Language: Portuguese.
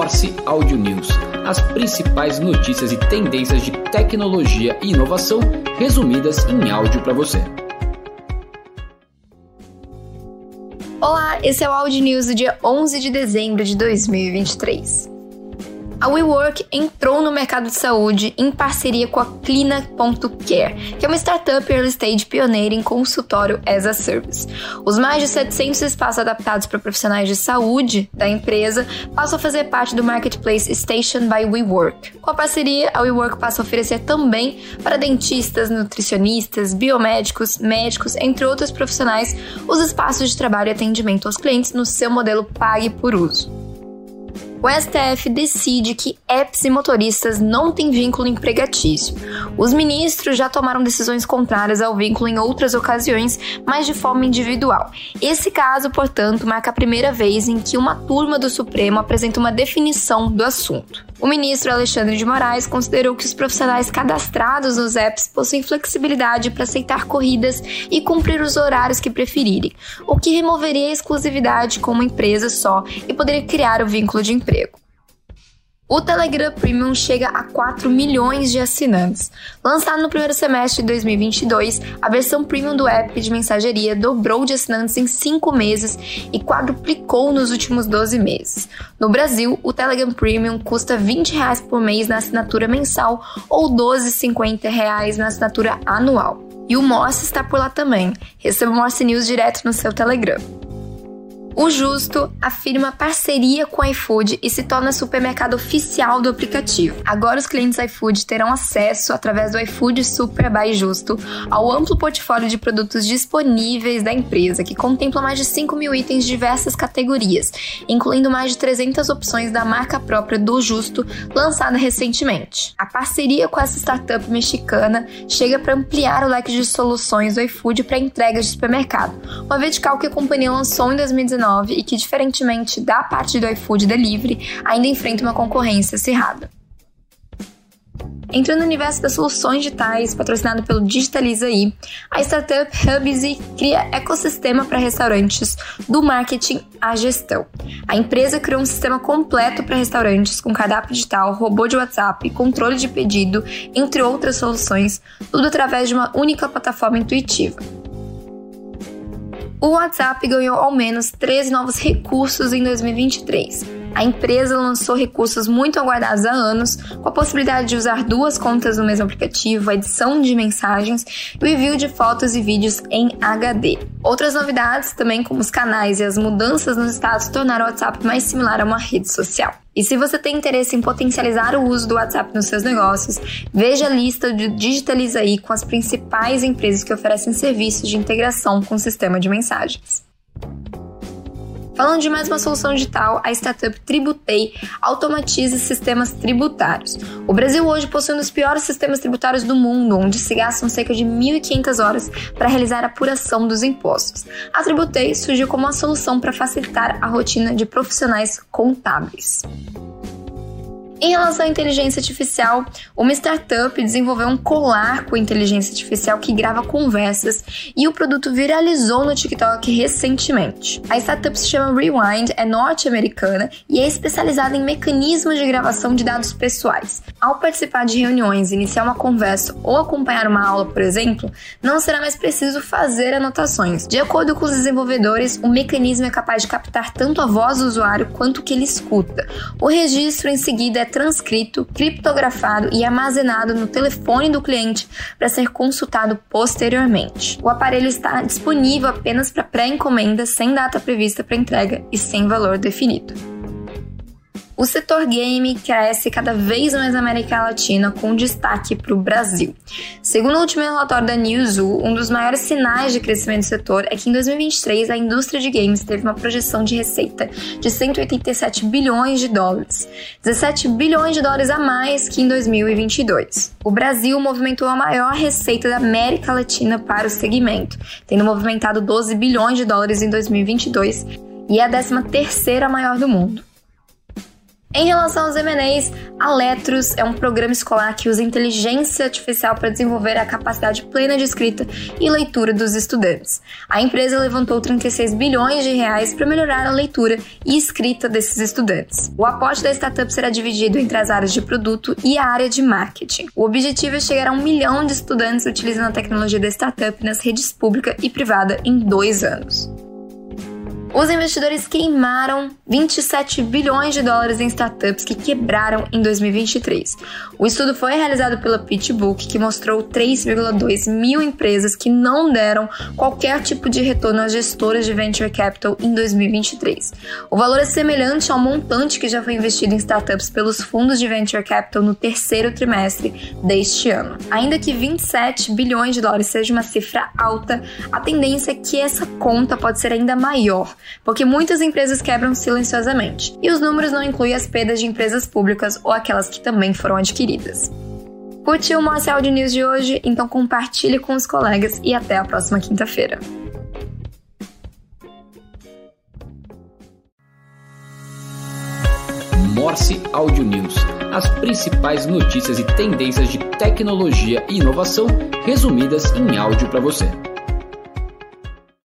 Morse Audio News, as principais notícias e tendências de tecnologia e inovação resumidas em áudio para você. Olá, esse é o Audio News do dia 11 de dezembro de 2023. A WeWork entrou no mercado de saúde em parceria com a Clina.care, que é uma startup early stage pioneira em consultório as a service. Os mais de 700 espaços adaptados para profissionais de saúde da empresa passam a fazer parte do marketplace Station by WeWork. Com a parceria, a WeWork passa a oferecer também para dentistas, nutricionistas, biomédicos, médicos, entre outros profissionais, os espaços de trabalho e atendimento aos clientes no seu modelo pague por uso o STF decide que apps e motoristas não têm vínculo empregatício. Os ministros já tomaram decisões contrárias ao vínculo em outras ocasiões, mas de forma individual. Esse caso, portanto, marca a primeira vez em que uma turma do Supremo apresenta uma definição do assunto. O ministro Alexandre de Moraes considerou que os profissionais cadastrados nos apps possuem flexibilidade para aceitar corridas e cumprir os horários que preferirem, o que removeria a exclusividade com uma empresa só e poderia criar o vínculo de emprego. O Telegram Premium chega a 4 milhões de assinantes. Lançado no primeiro semestre de 2022, a versão premium do app de mensageria dobrou de assinantes em 5 meses e quadruplicou nos últimos 12 meses. No Brasil, o Telegram Premium custa 20 reais por mês na assinatura mensal ou R$ 12,50 na assinatura anual. E o Morse está por lá também. Receba o Morse News direto no seu Telegram. O Justo afirma parceria com o iFood e se torna supermercado oficial do aplicativo. Agora os clientes iFood terão acesso, através do iFood Super by Justo, ao amplo portfólio de produtos disponíveis da empresa, que contempla mais de 5 mil itens de diversas categorias, incluindo mais de 300 opções da marca própria do Justo, lançada recentemente. A parceria com essa startup mexicana chega para ampliar o leque de soluções do iFood para entregas de supermercado, uma vertical que a companhia lançou em 2019 e que, diferentemente da parte do iFood Delivery, ainda enfrenta uma concorrência acirrada. Entrando no universo das soluções digitais, patrocinado pelo Digitaliza.ai, a startup Hubsy cria ecossistema para restaurantes, do marketing à gestão. A empresa criou um sistema completo para restaurantes, com cardápio digital, robô de WhatsApp, controle de pedido, entre outras soluções, tudo através de uma única plataforma intuitiva o WhatsApp ganhou ao menos 13 novos recursos em 2023. A empresa lançou recursos muito aguardados há anos, com a possibilidade de usar duas contas no mesmo aplicativo, a edição de mensagens e o envio de fotos e vídeos em HD. Outras novidades, também como os canais e as mudanças nos status, tornaram o WhatsApp mais similar a uma rede social. E se você tem interesse em potencializar o uso do WhatsApp nos seus negócios, veja a lista de Digitaliza aí com as principais empresas que oferecem serviços de integração com o sistema de mensagens. Falando de mais uma solução digital, a startup Tributei automatiza sistemas tributários. O Brasil hoje possui um dos piores sistemas tributários do mundo, onde se gastam cerca de 1.500 horas para realizar a apuração dos impostos. A Tributei surgiu como uma solução para facilitar a rotina de profissionais contábeis. Em relação à inteligência artificial, uma startup desenvolveu um colar com inteligência artificial que grava conversas e o produto viralizou no TikTok recentemente. A startup se chama Rewind, é norte-americana e é especializada em mecanismos de gravação de dados pessoais. Ao participar de reuniões, iniciar uma conversa ou acompanhar uma aula, por exemplo, não será mais preciso fazer anotações. De acordo com os desenvolvedores, o mecanismo é capaz de captar tanto a voz do usuário quanto o que ele escuta. O registro em seguida é transcrito, criptografado e armazenado no telefone do cliente para ser consultado posteriormente. O aparelho está disponível apenas para pré-encomenda, sem data prevista para entrega e sem valor definido. O setor game cresce cada vez mais na América Latina, com destaque para o Brasil. Segundo o último relatório da Newzoo, um dos maiores sinais de crescimento do setor é que em 2023 a indústria de games teve uma projeção de receita de 187 bilhões de dólares, 17 bilhões de dólares a mais que em 2022. O Brasil movimentou a maior receita da América Latina para o segmento, tendo movimentado 12 bilhões de dólares em 2022 e é a 13 terceira maior do mundo. Em relação aos M&As, a Letros é um programa escolar que usa inteligência artificial para desenvolver a capacidade plena de escrita e leitura dos estudantes. A empresa levantou 36 bilhões de reais para melhorar a leitura e escrita desses estudantes. O aporte da startup será dividido entre as áreas de produto e a área de marketing. O objetivo é chegar a um milhão de estudantes utilizando a tecnologia da startup nas redes pública e privada em dois anos. Os investidores queimaram 27 bilhões de dólares em startups que quebraram em 2023. O estudo foi realizado pela PitchBook, que mostrou 3,2 mil empresas que não deram qualquer tipo de retorno às gestoras de venture capital em 2023. O valor é semelhante ao montante que já foi investido em startups pelos fundos de venture capital no terceiro trimestre deste ano. Ainda que 27 bilhões de dólares seja uma cifra alta, a tendência é que essa conta pode ser ainda maior porque muitas empresas quebram silenciosamente, e os números não incluem as perdas de empresas públicas ou aquelas que também foram adquiridas. Curtiu o Morse Audio News de hoje? Então compartilhe com os colegas e até a próxima quinta-feira. Morse Audio News. As principais notícias e tendências de tecnologia e inovação resumidas em áudio para você.